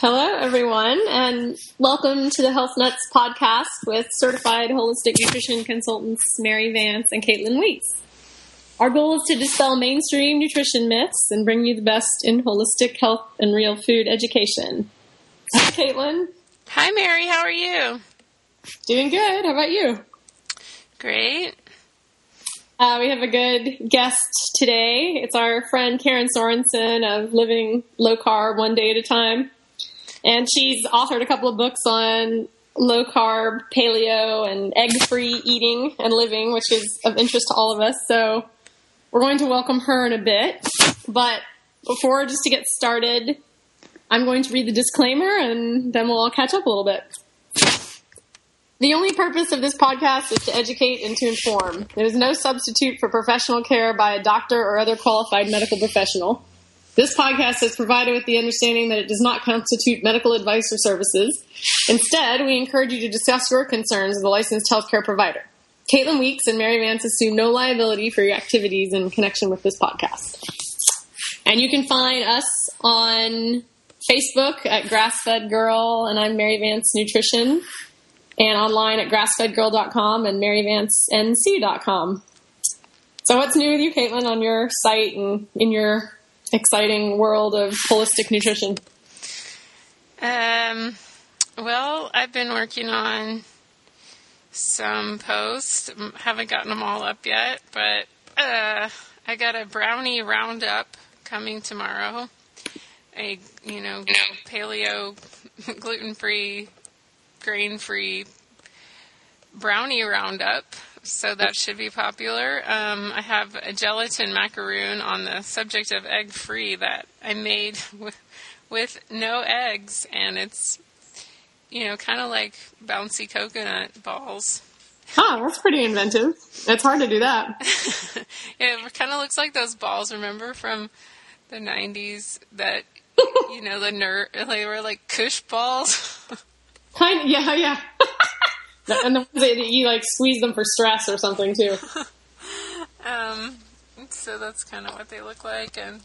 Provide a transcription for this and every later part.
Hello, everyone, and welcome to the Health Nuts podcast with certified holistic nutrition consultants Mary Vance and Caitlin Weeks. Our goal is to dispel mainstream nutrition myths and bring you the best in holistic health and real food education. Hi, Caitlin. Hi, Mary. How are you? Doing good. How about you? Great. Uh, we have a good guest today. It's our friend Karen Sorensen of Living Low Carb One Day at a Time. And she's authored a couple of books on low carb, paleo, and egg free eating and living, which is of interest to all of us. So we're going to welcome her in a bit. But before, just to get started, I'm going to read the disclaimer and then we'll all catch up a little bit. The only purpose of this podcast is to educate and to inform. It is no substitute for professional care by a doctor or other qualified medical professional. This podcast is provided with the understanding that it does not constitute medical advice or services. Instead, we encourage you to discuss your concerns with a licensed healthcare provider. Caitlin Weeks and Mary Vance assume no liability for your activities in connection with this podcast. And you can find us on Facebook at Grassfed Girl, and I'm Mary Vance Nutrition and online at grassfedgirl.com and maryvancenc.com. So, what's new with you, Caitlin, on your site and in your exciting world of holistic nutrition? Um, well, I've been working on some posts. Haven't gotten them all up yet, but uh, I got a brownie roundup coming tomorrow. A you know paleo, gluten free grain free brownie roundup, so that should be popular. Um, I have a gelatin macaroon on the subject of egg free that I made with, with no eggs, and it's you know kind of like bouncy coconut balls. Huh, that's pretty inventive. It's hard to do that. it kind of looks like those balls, remember from the 90s that, you know, the nerd, they were like Koosh balls. Kind yeah, yeah. and the ones that you like squeeze them for stress or something too. um, so that's kind of what they look like, and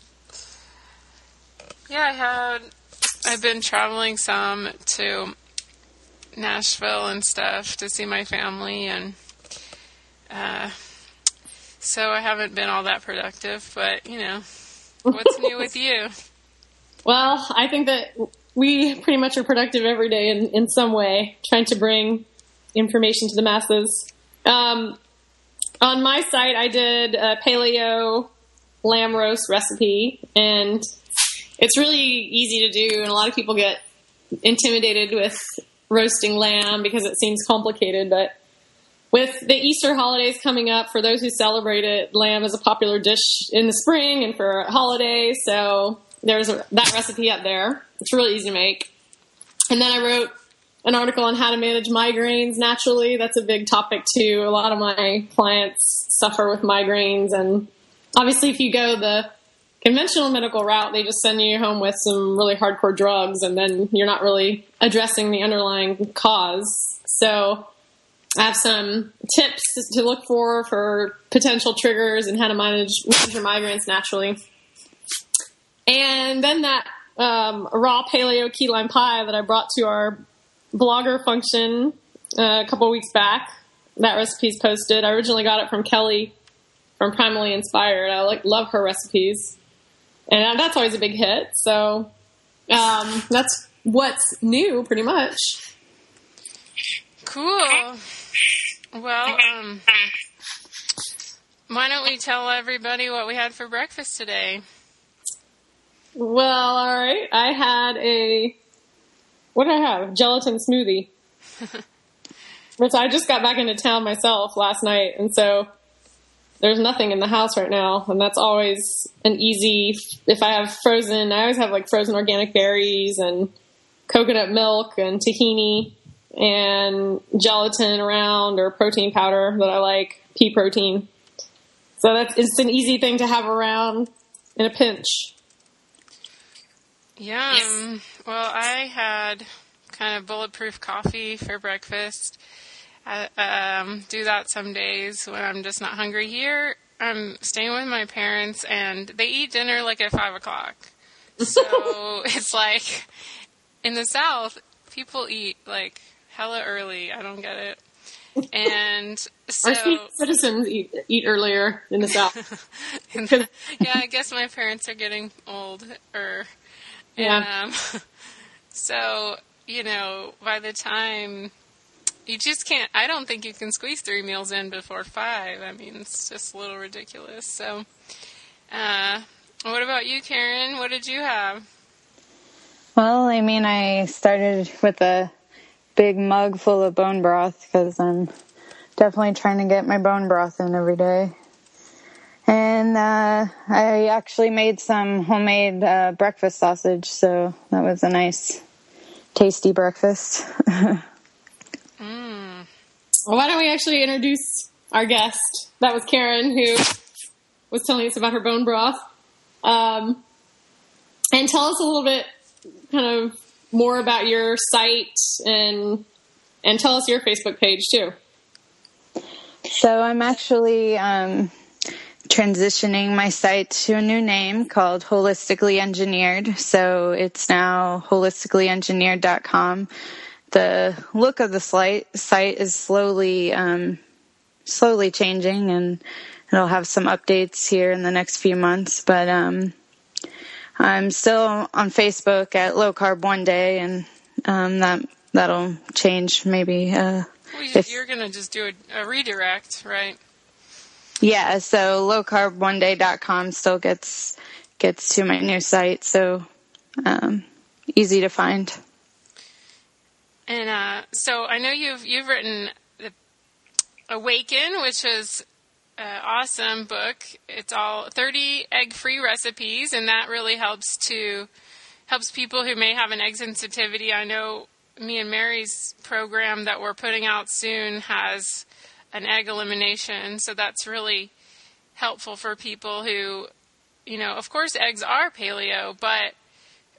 yeah, I had I've been traveling some to Nashville and stuff to see my family, and uh, so I haven't been all that productive. But you know, what's new with you? Well, I think that we pretty much are productive every day in, in some way, trying to bring information to the masses. Um, on my site, I did a paleo lamb roast recipe, and it's really easy to do, and a lot of people get intimidated with roasting lamb because it seems complicated, but with the Easter holidays coming up, for those who celebrate it, lamb is a popular dish in the spring and for holidays, so there's a, that recipe up there. It's really easy to make. And then I wrote an article on how to manage migraines naturally. That's a big topic too. A lot of my clients suffer with migraines, and obviously, if you go the conventional medical route, they just send you home with some really hardcore drugs, and then you're not really addressing the underlying cause. So, I have some tips to look for for potential triggers and how to manage, manage your migraines naturally. And then that um, raw paleo key lime pie that I brought to our blogger function uh, a couple weeks back. That recipe's posted. I originally got it from Kelly from Primally Inspired. I like love her recipes, and that's always a big hit. So um, that's what's new, pretty much. Cool. Well, um, why don't we tell everybody what we had for breakfast today? Well, all right. I had a what did I have? Gelatin smoothie. Which I just got back into town myself last night, and so there's nothing in the house right now, and that's always an easy. If I have frozen, I always have like frozen organic berries and coconut milk and tahini and gelatin around or protein powder that I like, pea protein. So that's it's an easy thing to have around in a pinch. Yum. Well, I had kind of bulletproof coffee for breakfast. I um, do that some days when I'm just not hungry. Here, I'm staying with my parents, and they eat dinner like at five o'clock. So it's like in the South, people eat like hella early. I don't get it. And so, Our citizens eat, eat earlier in the South. yeah, I guess my parents are getting old, or Yeah. um, so you know, by the time you just can't, I don't think you can squeeze three meals in before five. I mean, it's just a little ridiculous. So, uh, what about you, Karen? What did you have? Well, I mean, I started with a big mug full of bone broth because I'm definitely trying to get my bone broth in every day. And uh, I actually made some homemade uh, breakfast sausage, so that was a nice, tasty breakfast. Well, why don't we actually introduce our guest? That was Karen, who was telling us about her bone broth. Um, and tell us a little bit, kind of more about your site and and tell us your Facebook page too. So I'm actually um, transitioning my site to a new name called Holistically Engineered. So it's now holisticallyengineered.com. The look of the site site is slowly um, slowly changing, and it'll have some updates here in the next few months. But um, I'm still on Facebook at Low Carb One Day, and um, that that'll change maybe. Uh, Well, you, If- you're gonna just do a, a redirect, right? Yeah, so lowcarb1day.com still gets gets to my new site, so um, easy to find. And uh, so I know you've you've written the Awaken, which is an awesome book. It's all 30 egg-free recipes, and that really helps to helps people who may have an egg sensitivity. I know me and Mary's program that we're putting out soon has an egg elimination, so that's really helpful for people who, you know, of course, eggs are paleo, but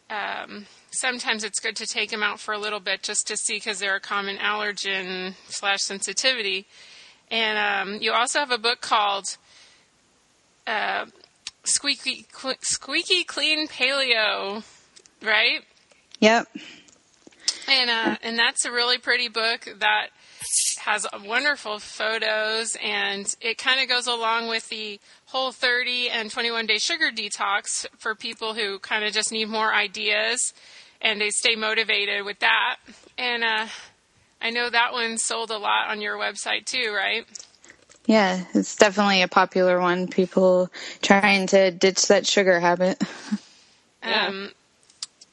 um, sometimes it's good to take them out for a little bit just to see because they're a common allergen slash sensitivity. And um, you also have a book called uh, Squeaky Squeaky Clean Paleo, right? Yep. And uh, and that's a really pretty book that has wonderful photos, and it kind of goes along with the whole 30 and 21 day sugar detox for people who kind of just need more ideas and they stay motivated with that. And uh, I know that one sold a lot on your website too, right? Yeah, it's definitely a popular one. People trying to ditch that sugar habit. Yeah. Um,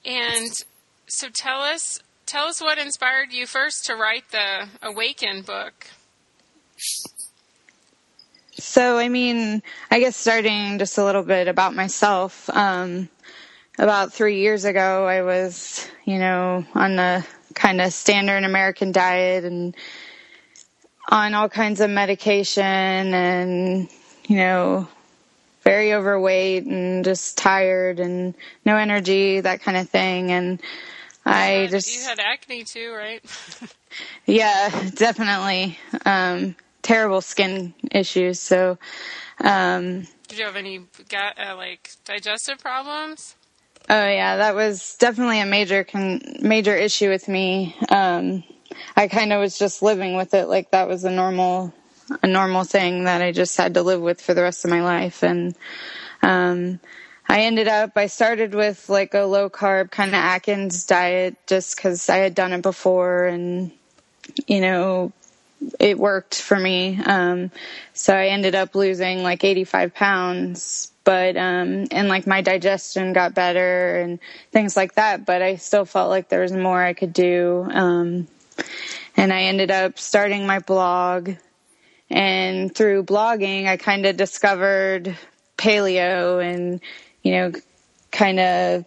and so tell us tell us what inspired you first to write the Awaken book. So, I mean, I guess starting just a little bit about myself. Um, about three years ago, I was, you know, on the kind of standard American diet and on all kinds of medication and, you know, very overweight and just tired and no energy, that kind of thing. And I had- just. you had acne too, right? Yeah, definitely. Um, terrible skin issues. So, um, Did you have any uh, like digestive problems? oh yeah, that was definitely a major con- major issue with me. Um, I kind of was just living with it like that was a normal a normal thing that I just had to live with for the rest of my life and um I ended up I started with like a low carb kind of Atkins diet just cuz I had done it before and you know it worked for me. Um, so I ended up losing like 85 pounds, but, um, and like my digestion got better and things like that, but I still felt like there was more I could do. Um, and I ended up starting my blog and through blogging, I kind of discovered paleo and, you know, kind of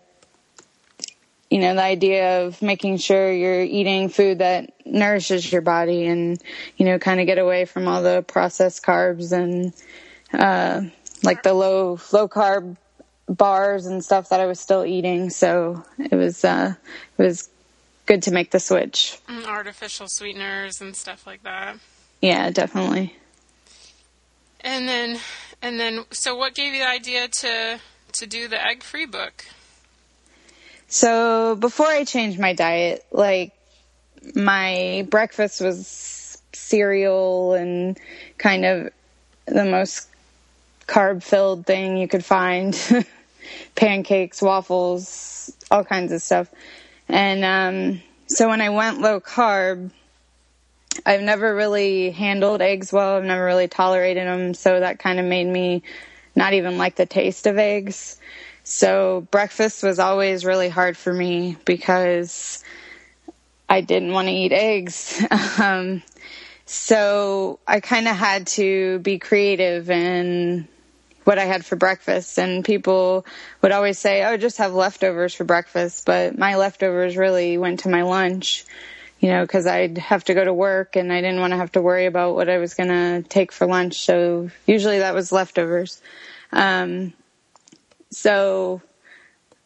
you know the idea of making sure you're eating food that nourishes your body and you know kind of get away from all the processed carbs and uh like the low low carb bars and stuff that I was still eating. So it was uh it was good to make the switch. Mm, Artificial sweeteners and stuff like that. yeah definitely. And then, and then, so what gave you the idea to to do the egg free book? So before I changed my diet, like my breakfast was cereal and kind of the most carb filled thing you could find pancakes, waffles, all kinds of stuff. And um, so when I went low carb, I've never really handled eggs well. I've never really tolerated them. So that kind of made me not even like the taste of eggs. So breakfast was always really hard for me because I didn't want to eat eggs. um, so I kind of had to be creative in what I had for breakfast. And people would always say, oh, just have leftovers for breakfast. But my leftovers really went to my lunch, you know, because I'd have to go to work and I didn't want to have to worry about what I was going to take for lunch. So usually that was leftovers. Um, so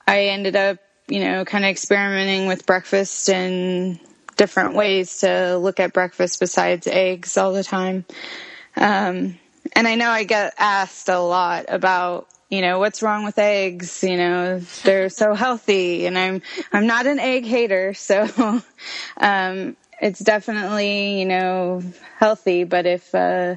I ended up, you know, kind of experimenting with breakfast and different ways to look at breakfast besides eggs all the time. Um, and I know I get asked a lot about, you know, what's wrong with eggs? You know, they're so healthy and I'm, I'm not an egg hater. So, um, it's definitely, you know, healthy. But if, uh,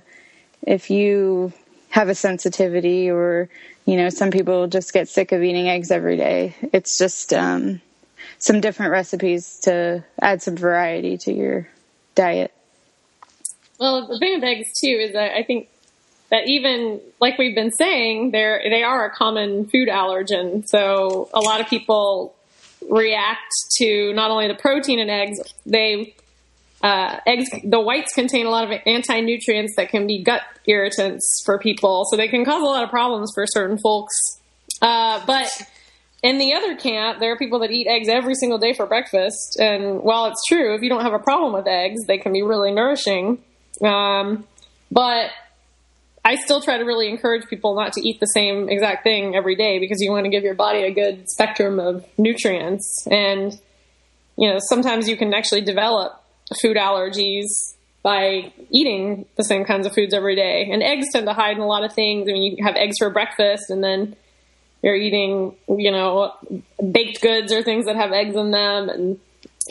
if you have a sensitivity or you know some people just get sick of eating eggs every day it's just um, some different recipes to add some variety to your diet well the thing with eggs too is i think that even like we've been saying they're they are a common food allergen so a lot of people react to not only the protein in eggs they uh, eggs, the whites contain a lot of anti-nutrients that can be gut irritants for people, so they can cause a lot of problems for certain folks. Uh, but in the other camp, there are people that eat eggs every single day for breakfast, and while it's true, if you don't have a problem with eggs, they can be really nourishing. Um, but I still try to really encourage people not to eat the same exact thing every day because you want to give your body a good spectrum of nutrients. And, you know, sometimes you can actually develop food allergies by eating the same kinds of foods every day. And eggs tend to hide in a lot of things. I mean, you have eggs for breakfast and then you're eating, you know, baked goods or things that have eggs in them and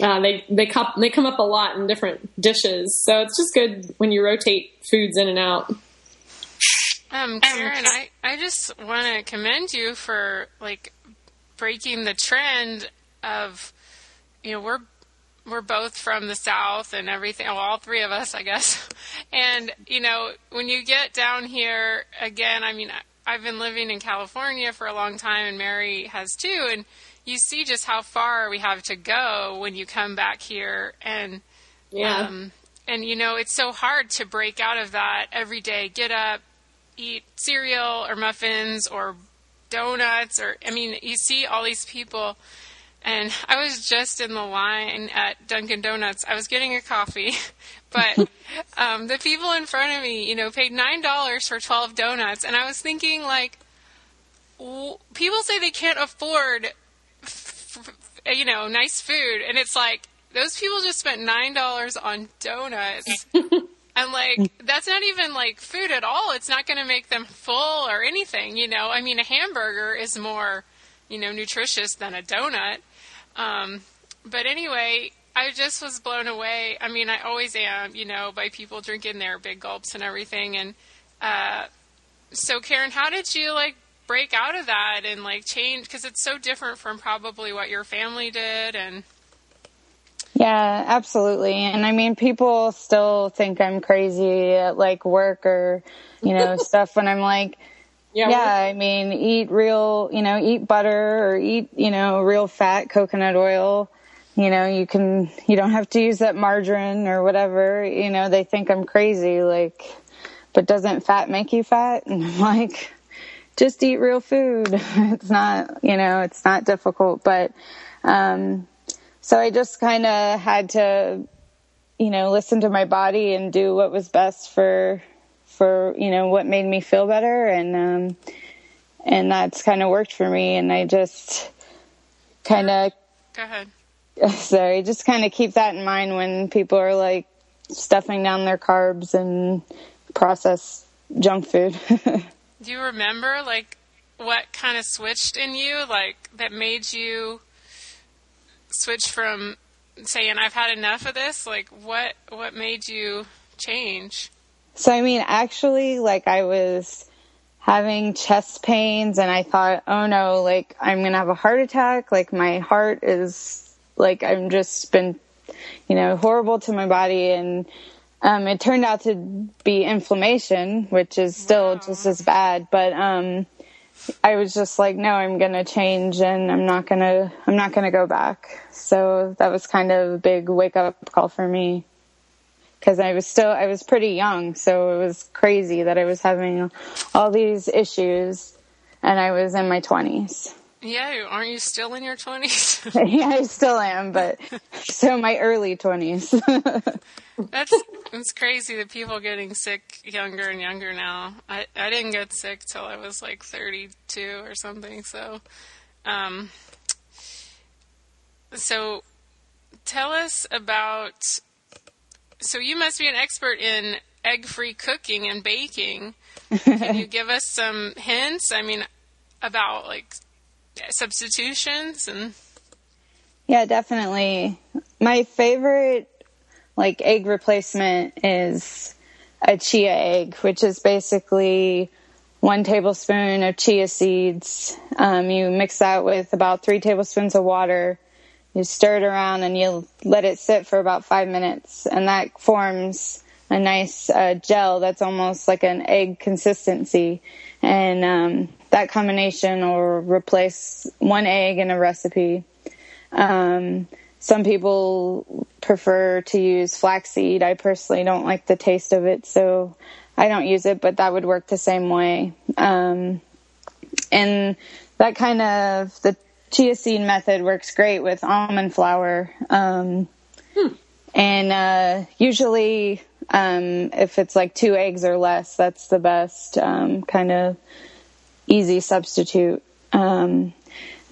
uh, they they come they come up a lot in different dishes, so it's just good when you rotate foods in and out. Um, Karen, I I just want to commend you for like breaking the trend of, you know, we're we're both from the south and everything well, all three of us i guess. And you know when you get down here again i mean i've been living in california for a long time and mary has too and you see just how far we have to go when you come back here and yeah. um, and you know it's so hard to break out of that every day get up eat cereal or muffins or donuts or i mean you see all these people and I was just in the line at Dunkin' Donuts. I was getting a coffee, but um, the people in front of me, you know, paid nine dollars for twelve donuts, and I was thinking like, w- people say they can't afford, f- f- you know, nice food, and it's like those people just spent nine dollars on donuts. And like that's not even like food at all. It's not going to make them full or anything, you know. I mean, a hamburger is more, you know, nutritious than a donut. Um, but anyway, I just was blown away. I mean, I always am, you know, by people drinking their big gulps and everything. And uh, so, Karen, how did you like break out of that and like change? Because it's so different from probably what your family did and. Yeah, absolutely. And I mean, people still think I'm crazy at like work or, you know, stuff when I'm like, yeah, yeah I mean, eat real, you know, eat butter or eat, you know, real fat coconut oil. You know, you can, you don't have to use that margarine or whatever. You know, they think I'm crazy, like, but doesn't fat make you fat? And I'm like, just eat real food. It's not, you know, it's not difficult, but, um, so I just kind of had to, you know, listen to my body and do what was best for for you know what made me feel better. And um and that's kind of worked for me. And i just kind of go ahead. Sorry just kind of keep that in mind when people are like stuffing down their carbs and processed junk food. Do you remember like what kind of switched in you like that made you switch from saying I've had enough of this? Like what what made you change? So I mean, actually, like I was having chest pains, and I thought, oh no, like I'm gonna have a heart attack. Like my heart is like I'm just been, you know, horrible to my body, and um, it turned out to be inflammation, which is still wow. just as bad. But um, I was just like, no, I'm gonna change, and I'm not gonna, I'm not gonna go back. So that was kind of a big wake up call for me because I was still, I was pretty young, so it was crazy that I was having all these issues, and I was in my twenties. Yeah, aren't you still in your 20s? yeah, I still am, but so my early 20s. that's it's crazy that people getting sick younger and younger now. I I didn't get sick till I was like 32 or something. So um so tell us about so you must be an expert in egg-free cooking and baking. Can you give us some hints? I mean about like substitutions and yeah definitely. My favorite like egg replacement is a chia egg which is basically one tablespoon of chia seeds. Um, you mix that with about three tablespoons of water. You stir it around and you let it sit for about five minutes and that forms a nice uh, gel that's almost like an egg consistency. And um, that combination or replace one egg in a recipe. Um, some people prefer to use flaxseed. I personally don't like the taste of it, so I don't use it, but that would work the same way. Um, and that kind of the chia seed method works great with almond flour. Um, hmm. And uh, usually, um, if it's like two eggs or less, that's the best um, kind of easy substitute. Um,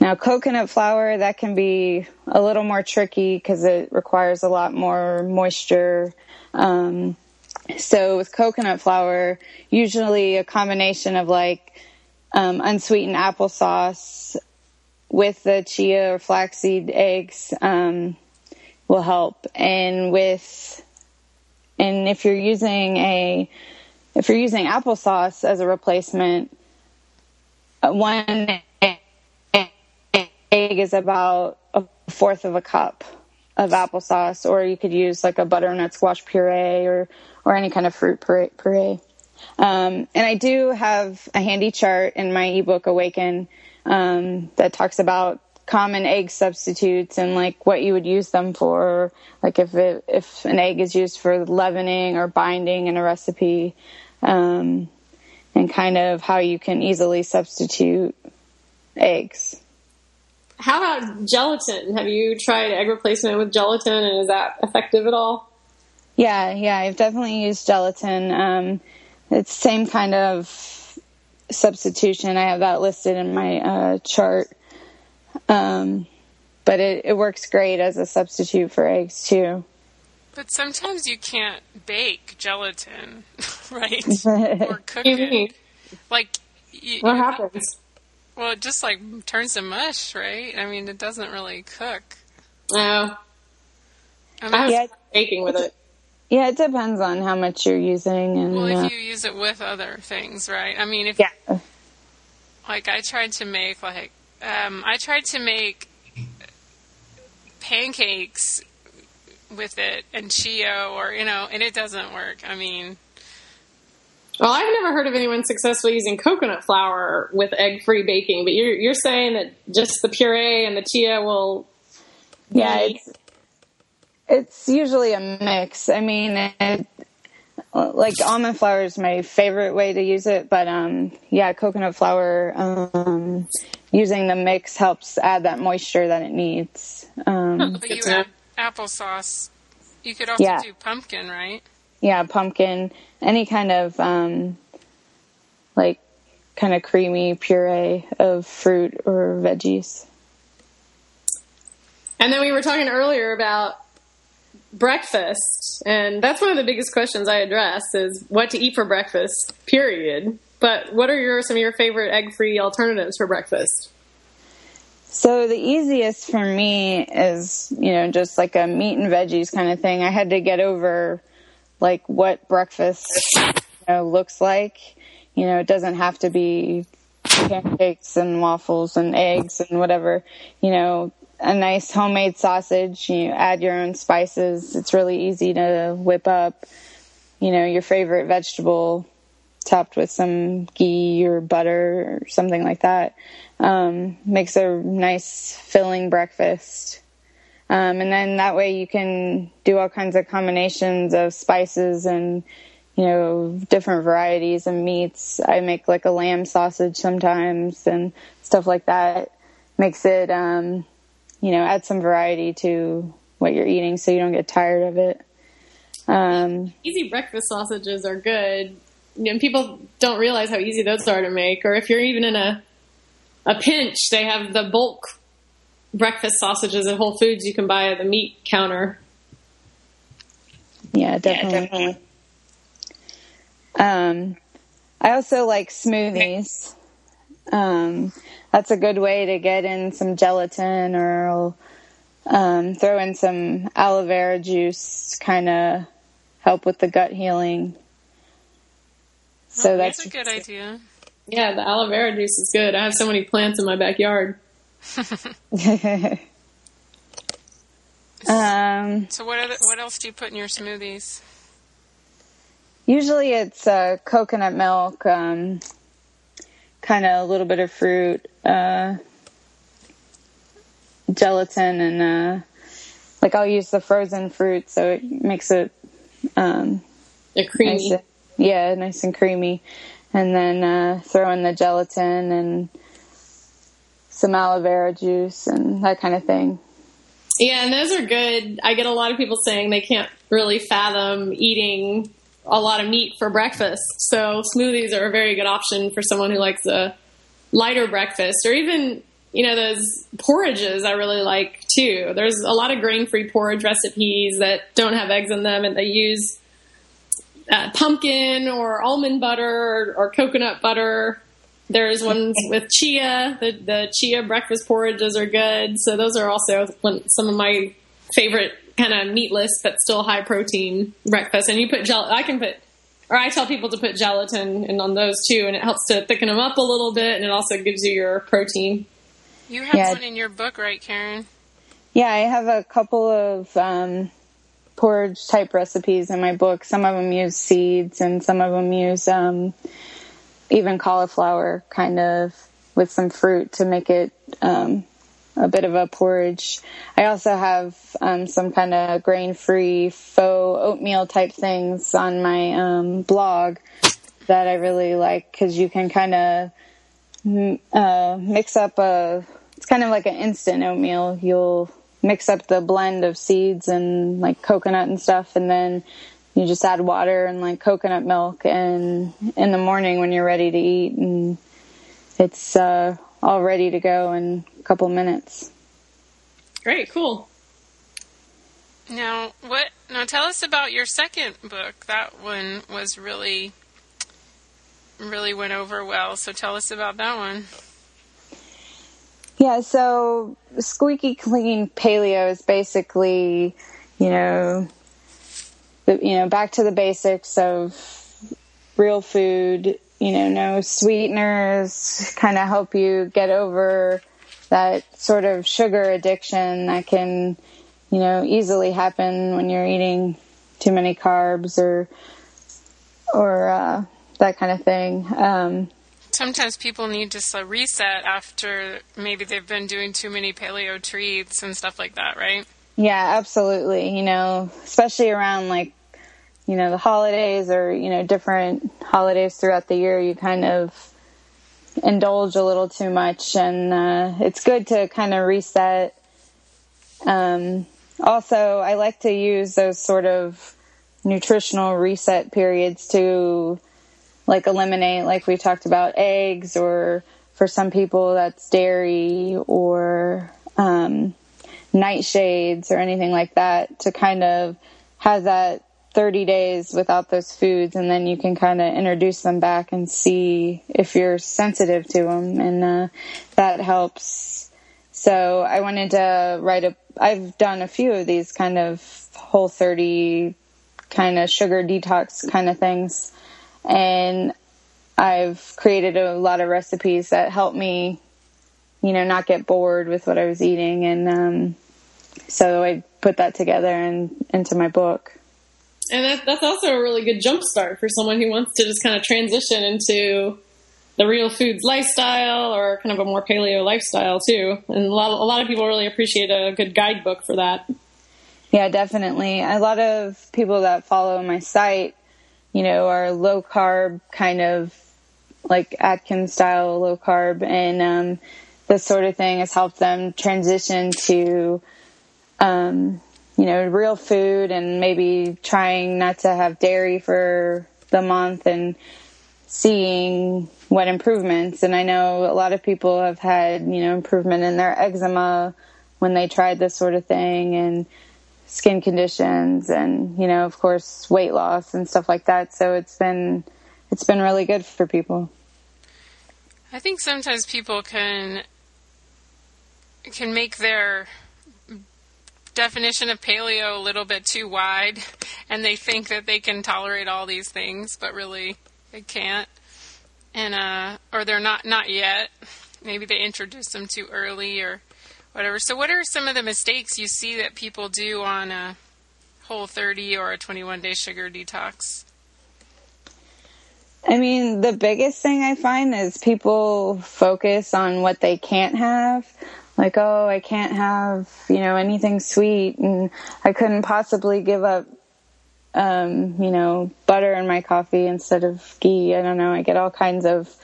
now, coconut flour, that can be a little more tricky because it requires a lot more moisture. Um, so with coconut flour, usually a combination of like um, unsweetened applesauce with the chia or flaxseed eggs um, will help. And with, and if you're using a, if you're using applesauce as a replacement, one egg is about a fourth of a cup of applesauce, or you could use like a butternut squash puree or or any kind of fruit puree. Um, and I do have a handy chart in my ebook Awaken um, that talks about common egg substitutes and like what you would use them for, like if it, if an egg is used for leavening or binding in a recipe. Um, and kind of how you can easily substitute eggs. How about gelatin? Have you tried egg replacement with gelatin and is that effective at all? Yeah, yeah, I've definitely used gelatin. Um, it's same kind of substitution. I have that listed in my uh, chart. Um, but it, it works great as a substitute for eggs too. But sometimes you can't bake gelatin, right? or cook it. Like, you, what happens? Well, it just like turns to mush, right? I mean, it doesn't really cook. No. I mean, yeah, baking with it. Yeah, it depends on how much you're using, and well, if uh, you use it with other things, right? I mean, if yeah, like I tried to make like um, I tried to make pancakes with it and chia or you know and it doesn't work. I mean well i've never heard of anyone successfully using coconut flour with egg free baking but you're you're saying that just the puree and the chia will yeah it's it's usually a mix. I mean it, like almond flour is my favorite way to use it but um yeah coconut flour um using the mix helps add that moisture that it needs. Um but you add applesauce. You could also yeah. do pumpkin, right? Yeah, pumpkin. Any kind of um, like kind of creamy puree of fruit or veggies. And then we were talking earlier about breakfast, and that's one of the biggest questions I address is what to eat for breakfast. Period. But what are your some of your favorite egg-free alternatives for breakfast? So the easiest for me is, you know, just like a meat and veggies kind of thing. I had to get over like what breakfast you know, looks like. You know, it doesn't have to be pancakes and waffles and eggs and whatever. You know, a nice homemade sausage. You add your own spices. It's really easy to whip up. You know, your favorite vegetable topped with some ghee or butter or something like that. Um, makes a nice filling breakfast. Um, and then that way you can do all kinds of combinations of spices and, you know, different varieties of meats. I make like a lamb sausage sometimes and stuff like that. Makes it, um, you know, add some variety to what you're eating so you don't get tired of it. Um, easy breakfast sausages are good. And people don't realize how easy those are to make. Or if you're even in a a pinch, they have the bulk breakfast sausages at Whole Foods you can buy at the meat counter. Yeah, definitely. Yeah, definitely. Um, I also like smoothies. Um, that's a good way to get in some gelatin or um, throw in some aloe vera juice, kind of help with the gut healing. So oh, that's, that's a good idea. Yeah, the aloe vera juice is good. I have so many plants in my backyard. um, so what other, what else do you put in your smoothies? Usually it's uh, coconut milk, um, kind of a little bit of fruit, uh, gelatin, and uh, like I'll use the frozen fruit, so it makes it um, a creamy. Nice, yeah, nice and creamy, and then uh, throw in the gelatin and some aloe vera juice and that kind of thing. Yeah, and those are good. I get a lot of people saying they can't really fathom eating a lot of meat for breakfast. So smoothies are a very good option for someone who likes a lighter breakfast or even, you know, those porridges I really like too. There's a lot of grain-free porridge recipes that don't have eggs in them and they use uh, pumpkin or almond butter or, or coconut butter there's ones with chia. The, the chia breakfast porridges are good. So those are also some of my favorite kind of meatless but still high protein breakfast. And you put gel. I can put, or I tell people to put gelatin in on those too, and it helps to thicken them up a little bit, and it also gives you your protein. You have yeah. one in your book, right, Karen? Yeah, I have a couple of um, porridge type recipes in my book. Some of them use seeds, and some of them use. Um, even cauliflower kind of with some fruit to make it um, a bit of a porridge. I also have um, some kind of grain free faux oatmeal type things on my um, blog that I really like because you can kind of uh, mix up a, it's kind of like an instant oatmeal. You'll mix up the blend of seeds and like coconut and stuff and then you just add water and like coconut milk and in the morning when you're ready to eat and it's uh, all ready to go in a couple minutes. Great, cool. Now, what? Now, tell us about your second book. That one was really, really went over well. So, tell us about that one. Yeah. So, Squeaky Clean Paleo is basically, you know, the, you know, back to the basics of real food, you know, no sweeteners, kind of help you get over that sort of sugar addiction that can, you know, easily happen when you're eating too many carbs or, or, uh, that kind of thing. Um, Sometimes people need just a reset after maybe they've been doing too many paleo treats and stuff like that, right? Yeah, absolutely. You know, especially around like you know, the holidays or, you know, different holidays throughout the year, you kind of indulge a little too much. And uh, it's good to kind of reset. Um, also, I like to use those sort of nutritional reset periods to like eliminate, like we talked about, eggs or for some people that's dairy or um, nightshades or anything like that to kind of have that 30 days without those foods and then you can kind of introduce them back and see if you're sensitive to them and uh, that helps So I wanted to write a. I've done a few of these kind of whole 30 kind of sugar detox kind of things. And I've created a lot of recipes that help me, you know, not get bored with what I was eating. And um, so I put that together and into my book. And that, that's also a really good jump start for someone who wants to just kind of transition into the real foods lifestyle or kind of a more paleo lifestyle too. And a lot, a lot of people really appreciate a good guidebook for that. Yeah, definitely. A lot of people that follow my site, you know, are low carb kind of like Atkins style low carb and um, this sort of thing has helped them transition to um, you know, real food and maybe trying not to have dairy for the month and seeing what improvements. And I know a lot of people have had, you know, improvement in their eczema when they tried this sort of thing and skin conditions and, you know, of course, weight loss and stuff like that. So it's been, it's been really good for people. I think sometimes people can can make their definition of paleo a little bit too wide and they think that they can tolerate all these things but really they can't and uh or they're not not yet maybe they introduced them too early or whatever so what are some of the mistakes you see that people do on a whole 30 or a 21 day sugar detox I mean, the biggest thing I find is people focus on what they can't have like, oh, I can't have, you know, anything sweet and I couldn't possibly give up, um, you know, butter in my coffee instead of ghee. I don't know. I get all kinds of,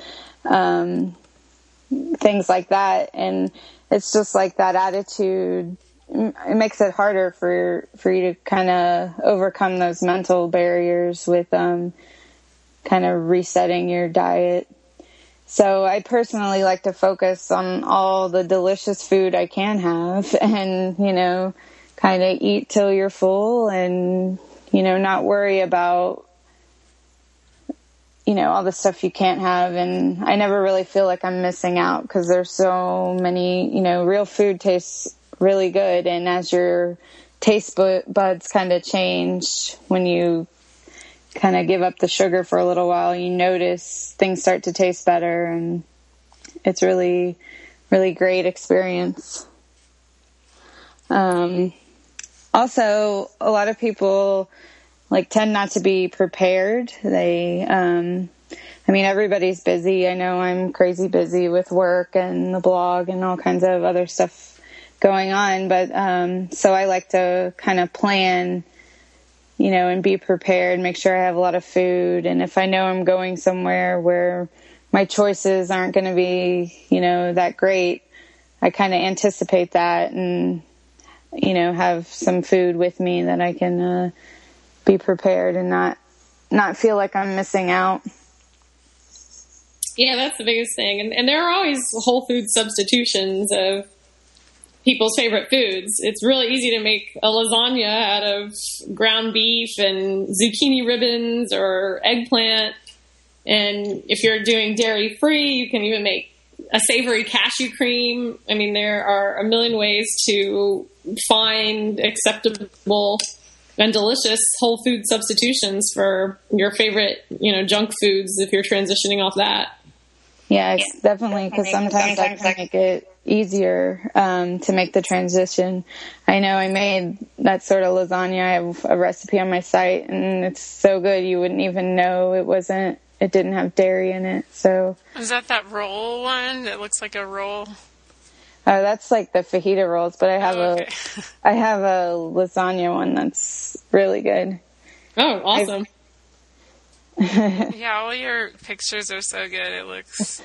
um, things like that. And it's just like that attitude. It makes it harder for, for you to kind of overcome those mental barriers with, um, kind of resetting your diet. So I personally like to focus on all the delicious food I can have and, you know, kind of eat till you're full and, you know, not worry about, you know, all the stuff you can't have. And I never really feel like I'm missing out because there's so many, you know, real food tastes really good. And as your taste buds kind of change when you kind of give up the sugar for a little while, you notice things start to taste better and it's really, really great experience. Um, also, a lot of people like tend not to be prepared. They, um, I mean, everybody's busy. I know I'm crazy busy with work and the blog and all kinds of other stuff going on, but um, so I like to kind of plan you know, and be prepared, make sure I have a lot of food. And if I know I'm going somewhere where my choices aren't going to be, you know, that great, I kind of anticipate that and, you know, have some food with me that I can uh, be prepared and not not feel like I'm missing out. Yeah, that's the biggest thing. And, and there are always whole food substitutions of people's favorite foods. It's really easy to make a lasagna out of ground beef and zucchini ribbons or eggplant. And if you're doing dairy free, you can even make a savory cashew cream. I mean, there are a million ways to find acceptable and delicious whole food substitutions for your favorite, you know, junk foods if you're transitioning off that. Yeah, it's definitely because sometimes I can make it easier um, to make the transition. I know I made that sort of lasagna. I have a recipe on my site, and it's so good you wouldn't even know it wasn't. It didn't have dairy in it. So is that that roll one that looks like a roll? Uh, that's like the fajita rolls, but I have oh, okay. a I have a lasagna one that's really good. Oh, awesome! yeah, all your pictures are so good. It looks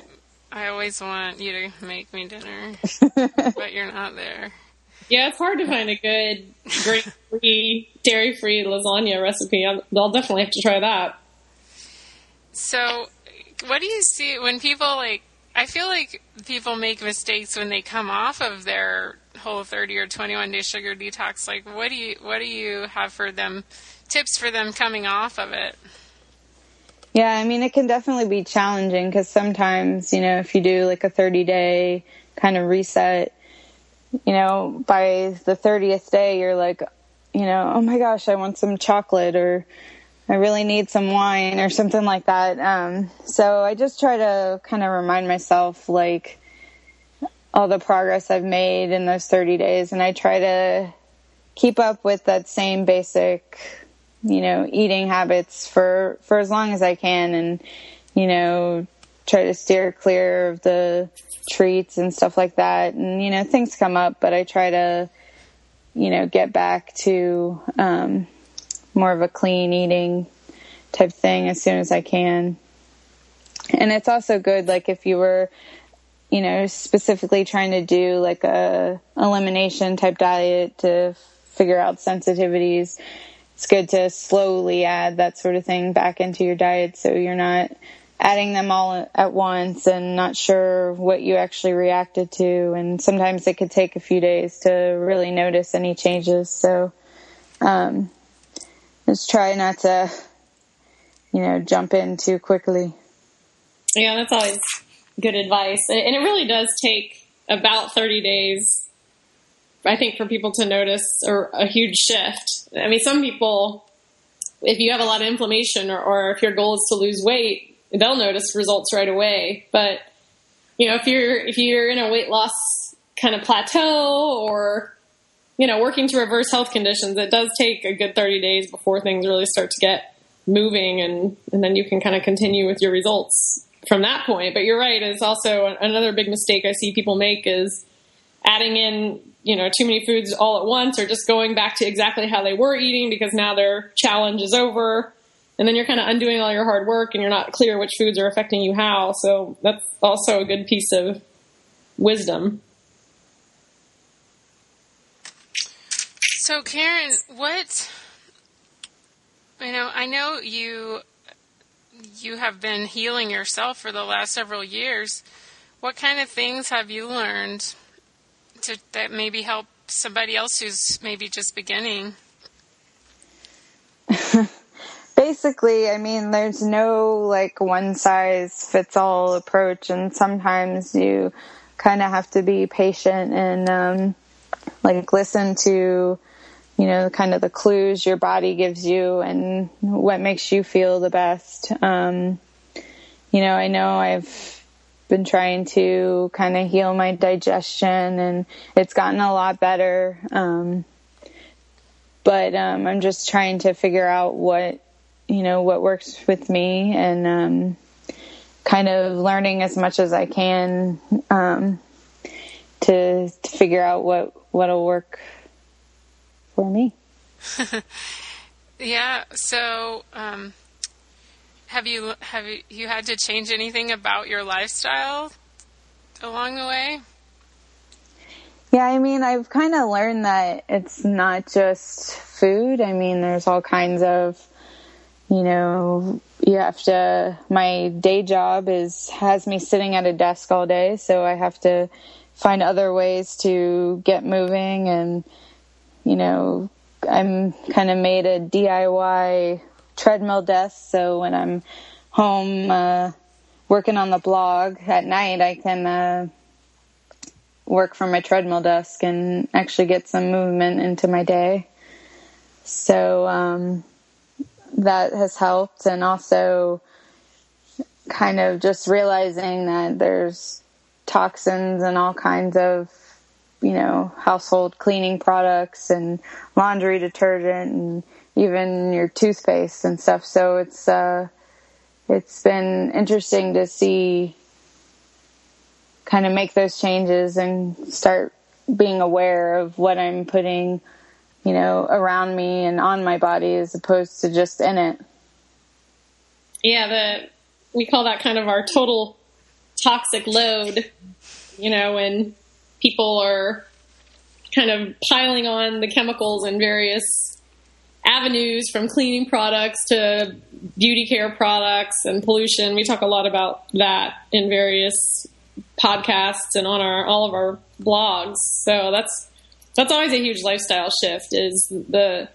I always want you to make me dinner, but you're not there. Yeah, it's hard to find a good grain-free, dairy-free lasagna recipe. I'll, I'll definitely have to try that. So, what do you see when people like? I feel like people make mistakes when they come off of their whole 30 or 21 day sugar detox. Like, what do you what do you have for them? Tips for them coming off of it? Yeah, I mean, it can definitely be challenging because sometimes, you know, if you do like a 30 day kind of reset, you know, by the 30th day, you're like, you know, oh my gosh, I want some chocolate or I really need some wine or something like that. Um, so I just try to kind of remind myself, like, all the progress I've made in those 30 days. And I try to keep up with that same basic, you know, eating habits for, for as long as I can and, you know, try to steer clear of the treats and stuff like that. And, you know, things come up, but I try to, you know, get back to, um, more of a clean eating type thing as soon as I can. And it's also good, like if you were, you know, specifically trying to do like a elimination type diet to figure out sensitivities, it's good to slowly add that sort of thing back into your diet so you're not adding them all at once and not sure what you actually reacted to. And sometimes it could take a few days to really notice any changes. So, um, just try not to, you know, jump in too quickly. Yeah, that's always good advice. And it really does take about 30 days, I think, for people to notice a, a huge shift. I mean, some people, if you have a lot of inflammation or, or if your goal is to lose weight, they'll notice results right away. But you know, if you're if you're in a weight loss kind of plateau or you know working to reverse health conditions, it does take a good 30 days before things really start to get moving, and and then you can kind of continue with your results from that point. But you're right; it's also another big mistake I see people make is adding in you know too many foods all at once or just going back to exactly how they were eating because now their challenge is over and then you're kind of undoing all your hard work and you're not clear which foods are affecting you how. So that's also a good piece of wisdom. So Karen, what you know, I know you you have been healing yourself for the last several years. What kind of things have you learned to that maybe help somebody else who's maybe just beginning? basically, I mean, there's no like one size fits all approach, and sometimes you kind of have to be patient and um, like listen to you know kind of the clues your body gives you and what makes you feel the best. Um, you know, I know I've been trying to kind of heal my digestion, and it's gotten a lot better. Um, but um, I'm just trying to figure out what you know what works with me and um, kind of learning as much as I can um, to, to figure out what what'll work for me. yeah. So, um, have you have you, you had to change anything about your lifestyle along the way? Yeah, I mean, I've kind of learned that it's not just food. I mean, there's all kinds of you know, you have to, my day job is, has me sitting at a desk all day. So I have to find other ways to get moving and, you know, I'm kind of made a DIY treadmill desk. So when I'm home, uh, working on the blog at night, I can, uh, work from my treadmill desk and actually get some movement into my day. So, um, that has helped and also kind of just realizing that there's toxins and all kinds of you know household cleaning products and laundry detergent and even your toothpaste and stuff so it's uh it's been interesting to see kind of make those changes and start being aware of what I'm putting you know, around me and on my body as opposed to just in it. Yeah, the we call that kind of our total toxic load, you know, when people are kind of piling on the chemicals in various avenues from cleaning products to beauty care products and pollution. We talk a lot about that in various podcasts and on our all of our blogs. So that's that's always a huge lifestyle shift is the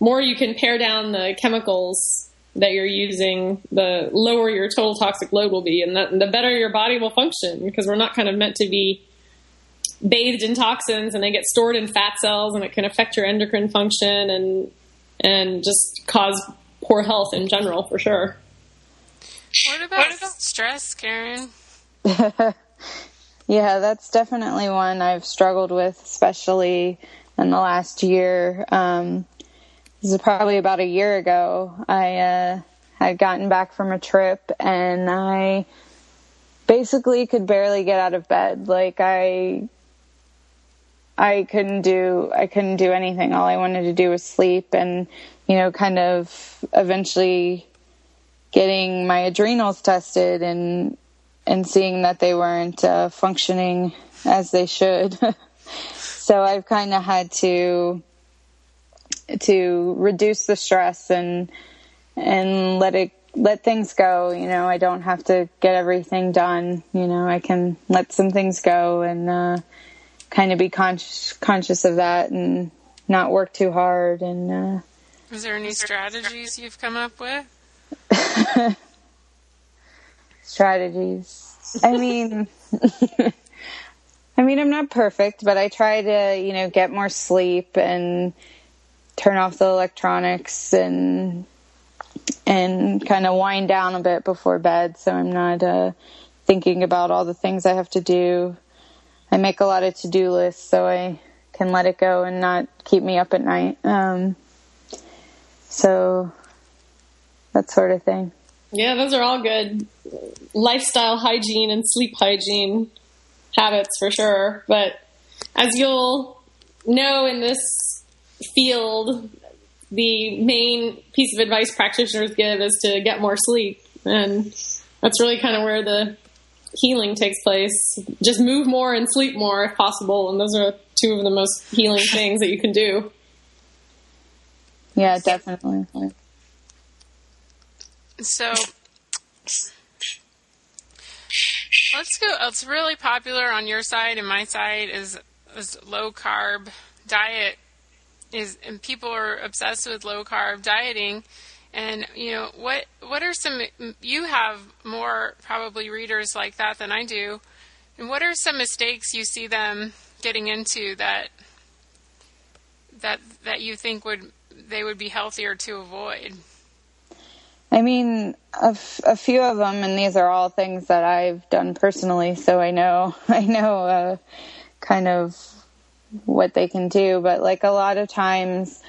more you can pare down the chemicals that you're using, the lower your total toxic load will be, and the, the better your body will function because we're not kind of meant to be bathed in toxins and they get stored in fat cells and it can affect your endocrine function and and just cause poor health in general for sure. What about stress, Karen? yeah, that's definitely one I've struggled with, especially in the last year. Um, this is probably about a year ago. I uh, had gotten back from a trip and I basically could barely get out of bed. Like I I couldn't do I couldn't do anything. All I wanted to do was sleep and you know kind of eventually getting my adrenals tested and and seeing that they weren't uh, functioning as they should. so I've kind of had to to reduce the stress and and let it let things go. You know, I don't have to get everything done. You know, I can let some things go and uh, kind of be conscious conscious of that and not work too hard. And uh, is there any strategies you've come up with? strategies. I mean. I mean, I'm not perfect, but I try to, you know, get more sleep and turn off the electronics and and kind of wind down a bit before bed so I'm not uh, thinking about all the things I have to do. I make a lot of to do lists so I can let it go and not keep me up at night. Um, so that sort of thing. Yeah, those are all good lifestyle hygiene and sleep hygiene habits for sure. But as you'll know in this field, the main piece of advice practitioners give is to get more sleep. And that's really kind of where the healing takes place. Just move more and sleep more if possible. And those are two of the most healing things that you can do. Yeah, definitely. So let's go. It's really popular on your side and my side is is low carb diet is and people are obsessed with low carb dieting and you know what what are some you have more probably readers like that than I do and what are some mistakes you see them getting into that that that you think would they would be healthier to avoid I mean, a, f- a few of them, and these are all things that I've done personally, so I know, I know, uh, kind of what they can do. But like a lot of times,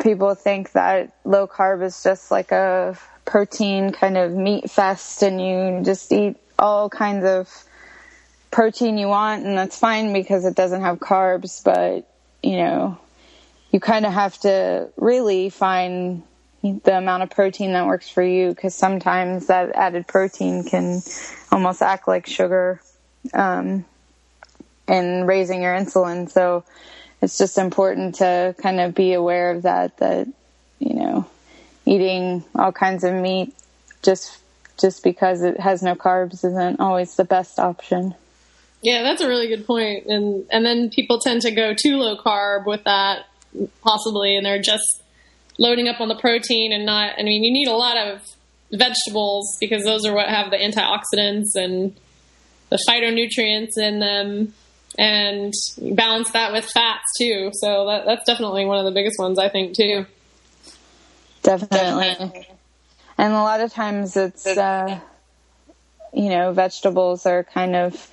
people think that low carb is just like a protein kind of meat fest, and you just eat all kinds of protein you want, and that's fine because it doesn't have carbs. But you know, you kind of have to really find the amount of protein that works for you because sometimes that added protein can almost act like sugar. Um, and raising your insulin. So it's just important to kind of be aware of that, that, you know, eating all kinds of meat just, just because it has no carbs isn't always the best option. Yeah, that's a really good point. And, and then people tend to go too low carb with that possibly, and they're just loading up on the protein and not, I mean, you need a lot of vegetables because those are what have the antioxidants and the phytonutrients in them and balance that with fats too. So that, that's definitely one of the biggest ones I think too. Definitely. And a lot of times it's, uh, you know, vegetables are kind of,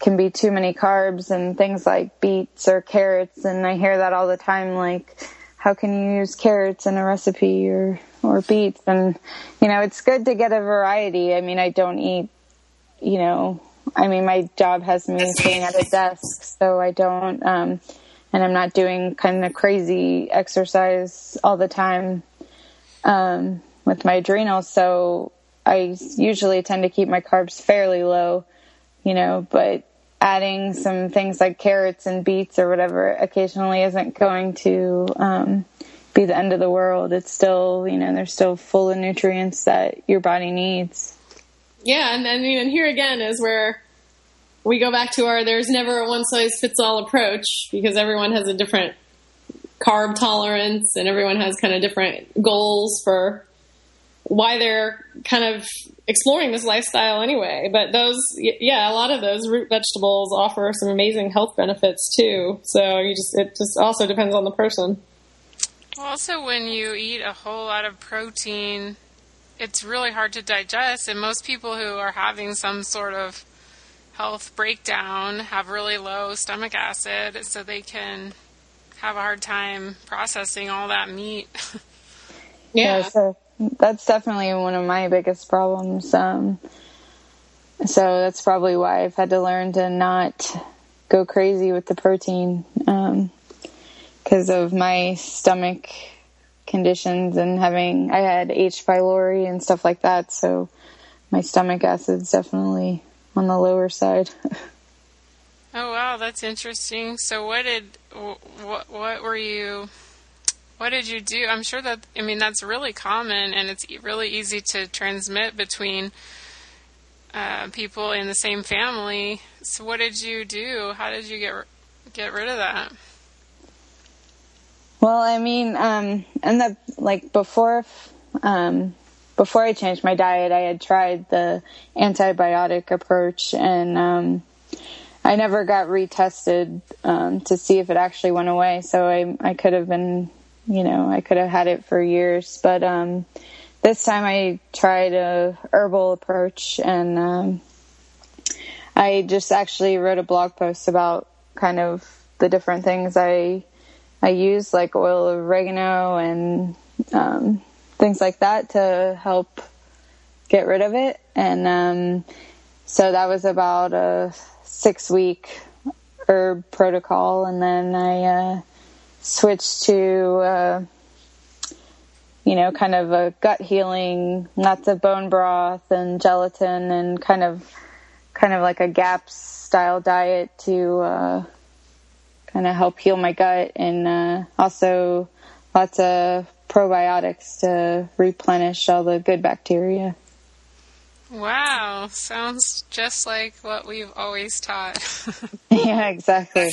can be too many carbs and things like beets or carrots. And I hear that all the time, like, how can you use carrots in a recipe or, or beets? And, you know, it's good to get a variety. I mean, I don't eat, you know, I mean, my job has me sitting at a desk, so I don't, um, and I'm not doing kind of crazy exercise all the time um, with my adrenals. So I usually tend to keep my carbs fairly low, you know, but adding some things like carrots and beets or whatever occasionally isn't going to um, be the end of the world. It's still, you know, they're still full of nutrients that your body needs. Yeah, and mean, and here again is where we go back to our there's never a one size fits all approach because everyone has a different carb tolerance and everyone has kind of different goals for why they're kind of exploring this lifestyle anyway. But those, yeah, a lot of those root vegetables offer some amazing health benefits too. So you just, it just also depends on the person. Also, when you eat a whole lot of protein, it's really hard to digest, and most people who are having some sort of health breakdown have really low stomach acid, so they can have a hard time processing all that meat. yeah. yeah so that's definitely one of my biggest problems. Um, so that's probably why I've had to learn to not go crazy with the protein because um, of my stomach conditions and having I had H. pylori and stuff like that. So my stomach acid's definitely on the lower side. oh wow, that's interesting. So what did what what were you what did you do? I'm sure that, I mean, that's really common and it's really easy to transmit between uh, people in the same family. So, what did you do? How did you get get rid of that? Well, I mean, um, and the like before, um, before I changed my diet, I had tried the antibiotic approach, and um, I never got retested um, to see if it actually went away. So I I could have been you know, I could have had it for years, but um, this time I tried a herbal approach, and um, I just actually wrote a blog post about kind of the different things I I use, like oil of oregano and um, things like that, to help get rid of it. And um, so that was about a six week herb protocol, and then I. Uh, switched to, uh, you know, kind of a gut healing, lots of bone broth and gelatin and kind of, kind of like a GAPS style diet to, uh, kind of help heal my gut and, uh, also lots of probiotics to replenish all the good bacteria. Wow, sounds just like what we've always taught. yeah, exactly.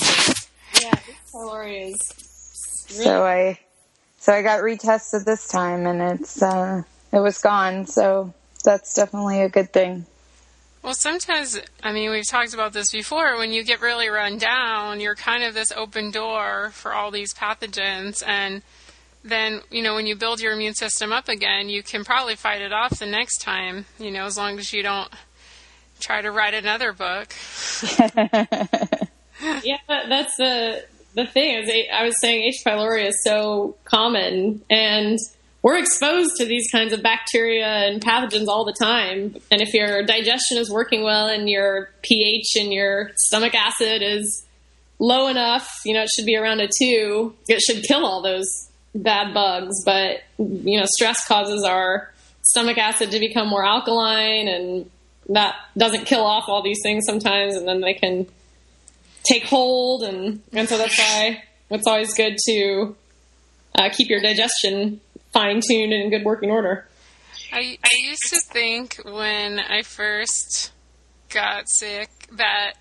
Yeah, pylori is so I, so I got retested this time, and it's uh, it was gone. So that's definitely a good thing. Well, sometimes, I mean, we've talked about this before. When you get really run down, you're kind of this open door for all these pathogens. And then, you know, when you build your immune system up again, you can probably fight it off the next time, you know, as long as you don't try to write another book. yeah, that's the the thing is, I was saying H. pylori is so common, and we're exposed to these kinds of bacteria and pathogens all the time. And if your digestion is working well and your pH and your stomach acid is low enough, you know, it should be around a two, it should kill all those bad bugs. But, you know, stress causes our stomach acid to become more alkaline, and that doesn't kill off all these things sometimes, and then they can take hold, and and so that's why it's always good to uh, keep your digestion fine tuned and in good working order. I I used to think when I first got sick that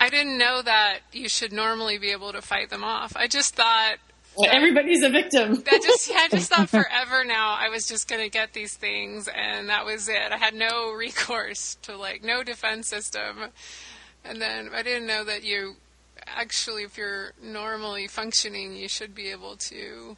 I didn't know that you should normally be able to fight them off. I just thought well, everybody's a victim. I just yeah, I just thought forever now I was just gonna get these things and that was it. I had no recourse to like no defense system. And then I didn't know that you actually, if you're normally functioning, you should be able to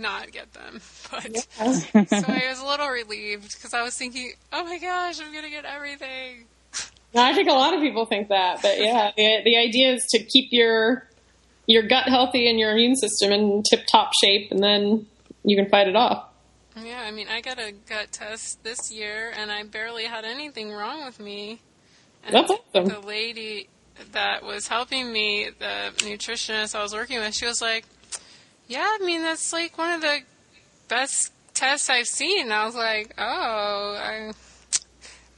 not get them. But yeah. so I was a little relieved because I was thinking, oh my gosh, I'm gonna get everything. No, I think a lot of people think that, but yeah, the the idea is to keep your your gut healthy and your immune system in tip top shape, and then you can fight it off. Yeah, I mean, I got a gut test this year, and I barely had anything wrong with me. And That's awesome. The lady that was helping me, the nutritionist I was working with, she was like, "Yeah, I mean that's like one of the best tests I've seen." I was like, "Oh, I,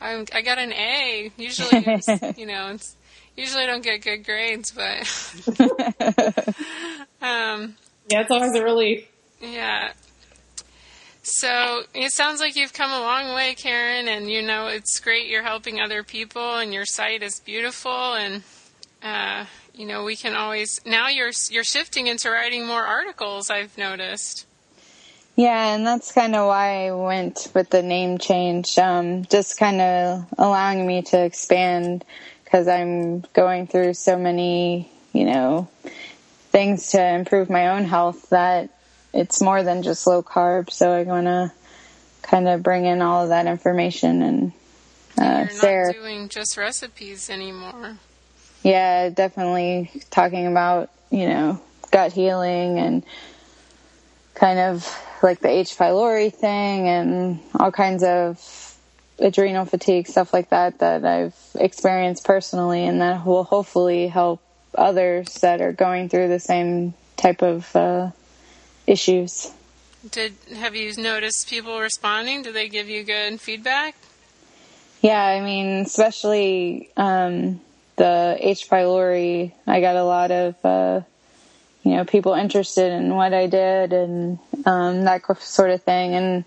I, I got an A. Usually, you know, it's, usually I don't get good grades, but um, yeah, it's always a relief. Yeah, so it sounds like you've come a long way, Karen, and you know it's great you're helping other people, and your site is beautiful, and uh, you know we can always now you're you're shifting into writing more articles. I've noticed. Yeah, and that's kind of why I went with the name change. Um, just kind of allowing me to expand because I'm going through so many, you know, things to improve my own health that it's more than just low carb. So I want to kind of bring in all of that information and uh, You're Sarah. not doing just recipes anymore. Yeah, definitely talking about you know gut healing and kind of like the H. pylori thing and all kinds of adrenal fatigue stuff like that that I've experienced personally, and that will hopefully help others that are going through the same type of uh, issues. Did have you noticed people responding? Do they give you good feedback? Yeah, I mean, especially um, the H. pylori, I got a lot of uh, you know people interested in what I did and um, that sort of thing, and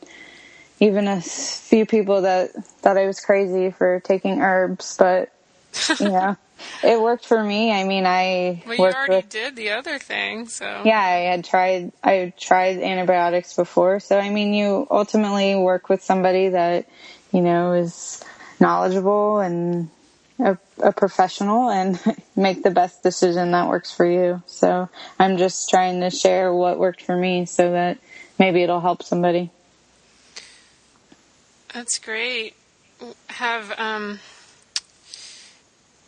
even a few people that thought I was crazy for taking herbs, but yeah. It worked for me. I mean, I well, you already with, did the other thing, so yeah, I had tried. I tried antibiotics before, so I mean, you ultimately work with somebody that you know is knowledgeable and a, a, professional and make the best decision that works for you. So I'm just trying to share what worked for me so that maybe it'll help somebody. That's great. Have um,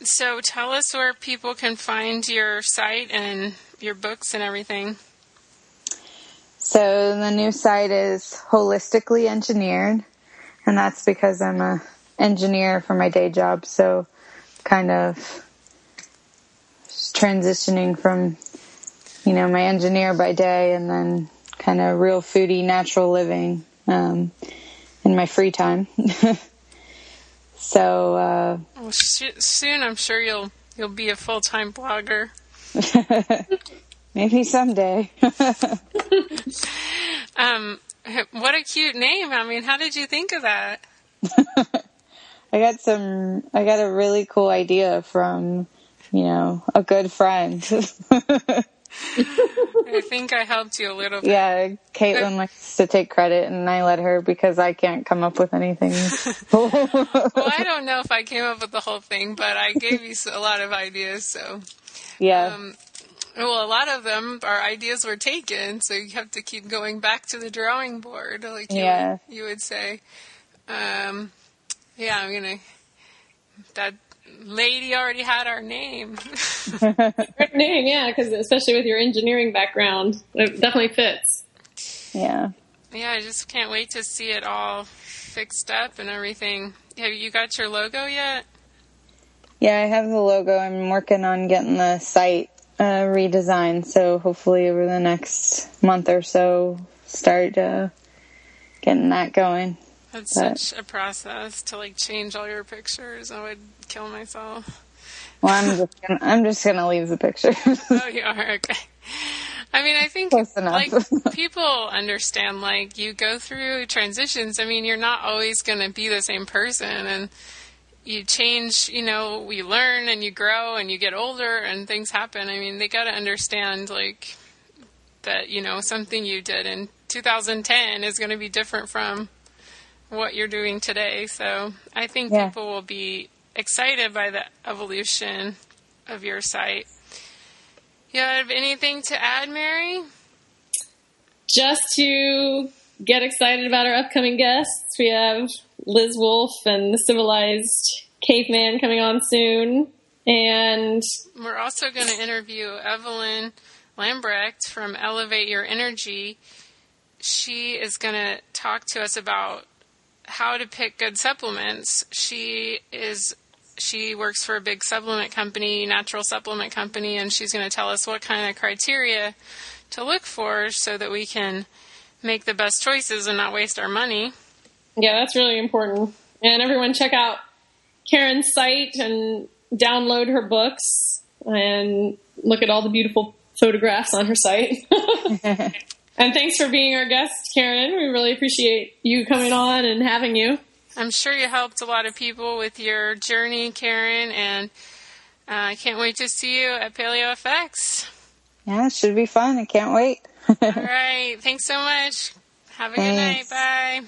so tell us where people can find your site and your books and everything. So the new site is holistically engineered, and that's because I'm a engineer for my day job. So kind of transitioning from you know my engineer by day and then kind of real foodie natural living um, in my free time. so uh, well, sh- soon, I'm sure you'll you'll be a full time blogger. Maybe someday. um, what a cute name! I mean, how did you think of that? I got some. I got a really cool idea from, you know, a good friend. I think I helped you a little bit. Yeah, Caitlin likes to take credit, and I let her because I can't come up with anything. well, I don't know if I came up with the whole thing, but I gave you a lot of ideas. So, yeah. Um, well, a lot of them, our ideas were taken, so you have to keep going back to the drawing board, like you, yeah. you would say. Um, yeah, I'm gonna. That lady already had our name. Great name, yeah, because especially with your engineering background, it definitely fits. Yeah. Yeah, I just can't wait to see it all fixed up and everything. Have you got your logo yet? Yeah, I have the logo. I'm working on getting the site uh, redesigned, so hopefully over the next month or so, start uh, getting that going. That's but, such a process to like change all your pictures. I would kill myself. Well, I'm just gonna, I'm just gonna leave the pictures. oh, you are okay. I mean, I think like people understand like you go through transitions. I mean, you're not always going to be the same person and you change, you know, we learn and you grow and you get older and things happen. I mean, they got to understand like that, you know, something you did in 2010 is going to be different from what you're doing today. So I think yeah. people will be excited by the evolution of your site. You have anything to add, Mary? Just to get excited about our upcoming guests, we have Liz Wolfe and the Civilized Caveman coming on soon. And we're also going to interview Evelyn Lambrecht from Elevate Your Energy. She is going to talk to us about how to pick good supplements. She is she works for a big supplement company, natural supplement company, and she's going to tell us what kind of criteria to look for so that we can make the best choices and not waste our money. Yeah, that's really important. And everyone check out Karen's site and download her books and look at all the beautiful photographs on her site. And thanks for being our guest, Karen. We really appreciate you coming on and having you. I'm sure you helped a lot of people with your journey, Karen, and uh, I can't wait to see you at Paleo FX. Yeah, it should be fun. I can't wait. All right. Thanks so much. Have a good night. Bye.